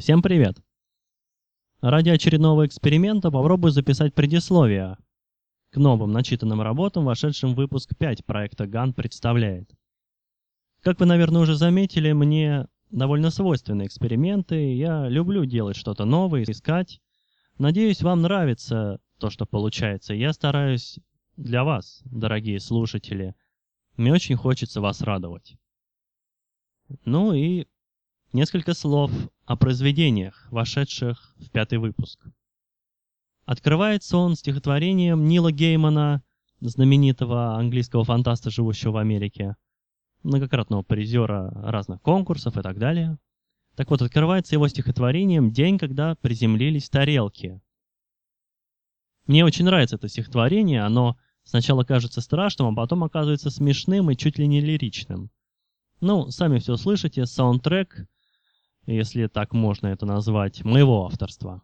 Всем привет! Ради очередного эксперимента попробую записать предисловие к новым начитанным работам, вошедшим в выпуск 5 проекта GAN представляет. Как вы, наверное, уже заметили, мне довольно свойственны эксперименты, я люблю делать что-то новое, искать. Надеюсь, вам нравится то, что получается. Я стараюсь для вас, дорогие слушатели. Мне очень хочется вас радовать. Ну и Несколько слов о произведениях, вошедших в пятый выпуск. Открывается он стихотворением Нила Геймана, знаменитого английского фантаста, живущего в Америке, многократного призера разных конкурсов и так далее. Так вот, открывается его стихотворением «День, когда приземлились тарелки». Мне очень нравится это стихотворение, оно сначала кажется страшным, а потом оказывается смешным и чуть ли не лиричным. Ну, сами все слышите, саундтрек — если так можно это назвать, моего авторства.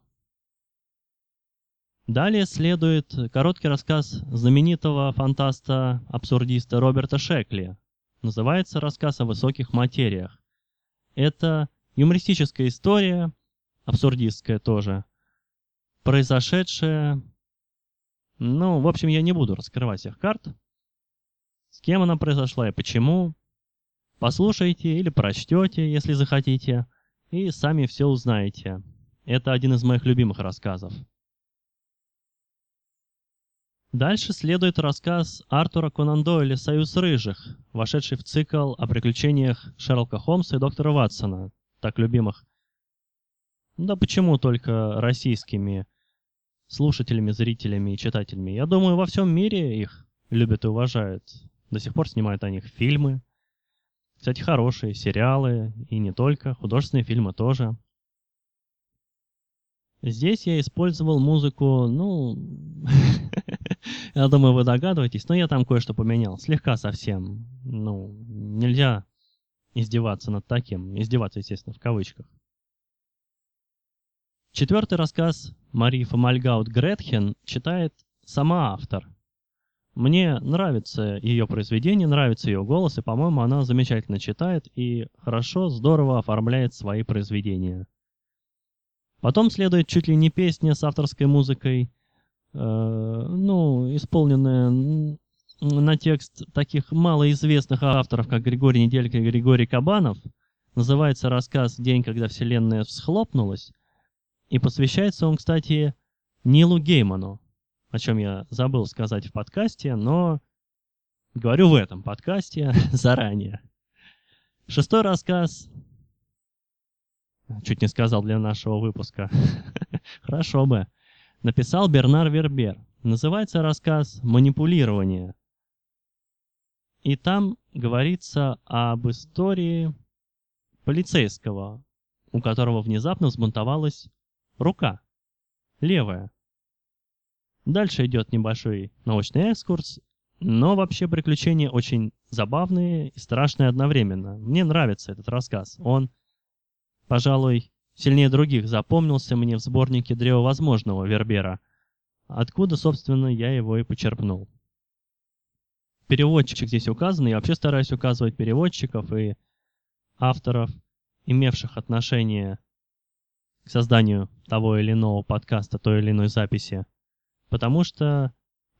Далее следует короткий рассказ знаменитого фантаста-абсурдиста Роберта Шекли. Называется рассказ о высоких материях. Это юмористическая история, абсурдистская тоже, произошедшая... Ну, в общем, я не буду раскрывать всех карт. С кем она произошла и почему. Послушайте или прочтете, если захотите и сами все узнаете. Это один из моих любимых рассказов. Дальше следует рассказ Артура Конан Дойля «Союз рыжих», вошедший в цикл о приключениях Шерлока Холмса и доктора Ватсона, так любимых. Да почему только российскими слушателями, зрителями и читателями? Я думаю, во всем мире их любят и уважают. До сих пор снимают о них фильмы, кстати, хорошие сериалы, и не только, художественные фильмы тоже. Здесь я использовал музыку, ну, я думаю, вы догадываетесь, но я там кое-что поменял, слегка совсем. Ну, нельзя издеваться над таким, издеваться, естественно, в кавычках. Четвертый рассказ Марии Фомальгаут Гретхен читает сама автор – мне нравится ее произведение, нравится ее голос, и, по-моему, она замечательно читает и хорошо, здорово оформляет свои произведения. Потом следует чуть ли не песня с авторской музыкой, э, ну, исполненная на текст таких малоизвестных авторов, как Григорий Неделька и Григорий Кабанов. Называется рассказ «День, когда вселенная всхлопнулась». И посвящается он, кстати, Нилу Гейману, о чем я забыл сказать в подкасте, но говорю в этом подкасте заранее. Шестой рассказ. Чуть не сказал для нашего выпуска. Хорошо бы. Написал Бернар Вербер. Называется рассказ «Манипулирование». И там говорится об истории полицейского, у которого внезапно взбунтовалась рука, левая. Дальше идет небольшой научный экскурс, но вообще приключения очень забавные и страшные одновременно. Мне нравится этот рассказ. Он, пожалуй, сильнее других запомнился мне в сборнике Древа Возможного Вербера, откуда, собственно, я его и почерпнул. Переводчик здесь указан, я вообще стараюсь указывать переводчиков и авторов, имевших отношение к созданию того или иного подкаста, той или иной записи. Потому что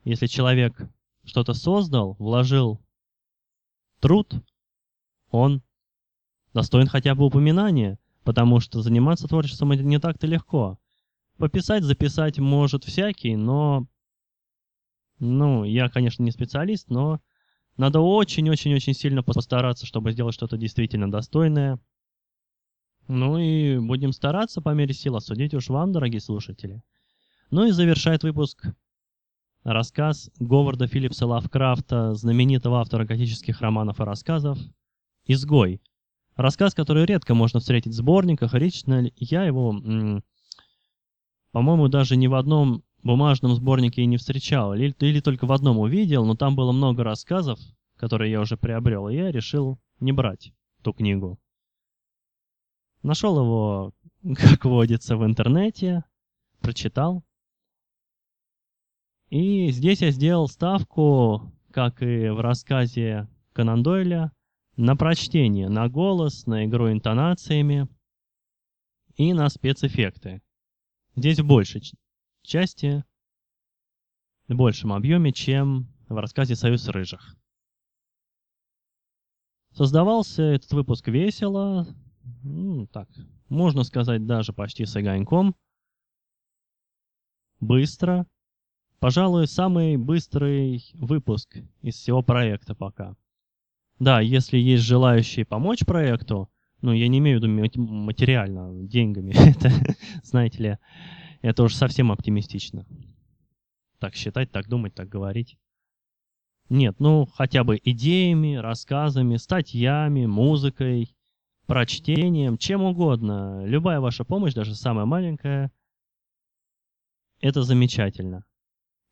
если человек что-то создал, вложил труд, он достоин хотя бы упоминания, потому что заниматься творчеством это не так-то легко. Пописать, записать может всякий, но... Ну, я, конечно, не специалист, но надо очень-очень-очень сильно постараться, чтобы сделать что-то действительно достойное. Ну и будем стараться по мере сил, осудить уж вам, дорогие слушатели. Ну и завершает выпуск рассказ Говарда Филлипса Лавкрафта, знаменитого автора готических романов и рассказов, «Изгой». Рассказ, который редко можно встретить в сборниках, лично я его, по-моему, даже ни в одном бумажном сборнике и не встречал, или, или только в одном увидел, но там было много рассказов, которые я уже приобрел, и я решил не брать ту книгу. Нашел его, как водится, в интернете, прочитал, и здесь я сделал ставку, как и в рассказе Конан Дойля, на прочтение, на голос, на игру интонациями. и на спецэффекты. Здесь в большей части, в большем объеме, чем в рассказе «Союз рыжих». Создавался этот выпуск весело, ну, так, можно сказать, даже почти с огоньком. Быстро. Пожалуй, самый быстрый выпуск из всего проекта пока. Да, если есть желающие помочь проекту, ну, я не имею в виду материально, деньгами, это, знаете ли, это уже совсем оптимистично. Так считать, так думать, так говорить. Нет, ну, хотя бы идеями, рассказами, статьями, музыкой, прочтением, чем угодно. Любая ваша помощь, даже самая маленькая, это замечательно.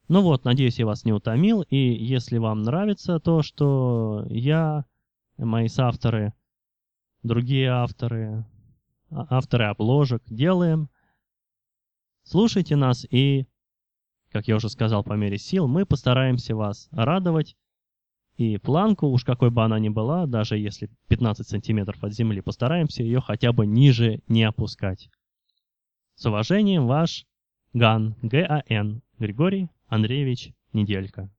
Ну вот, надеюсь, я вас не утомил, и если вам нравится то, что я, мои соавторы, другие авторы, а, авторы обложек делаем, слушайте нас и, как я уже сказал, по мере сил, мы постараемся вас радовать и планку, уж какой бы она ни была, даже если 15 сантиметров от земли, постараемся ее хотя бы ниже не опускать. С уважением, ваш Ган, Г.А.Н. Григорий Андреевич Неделька.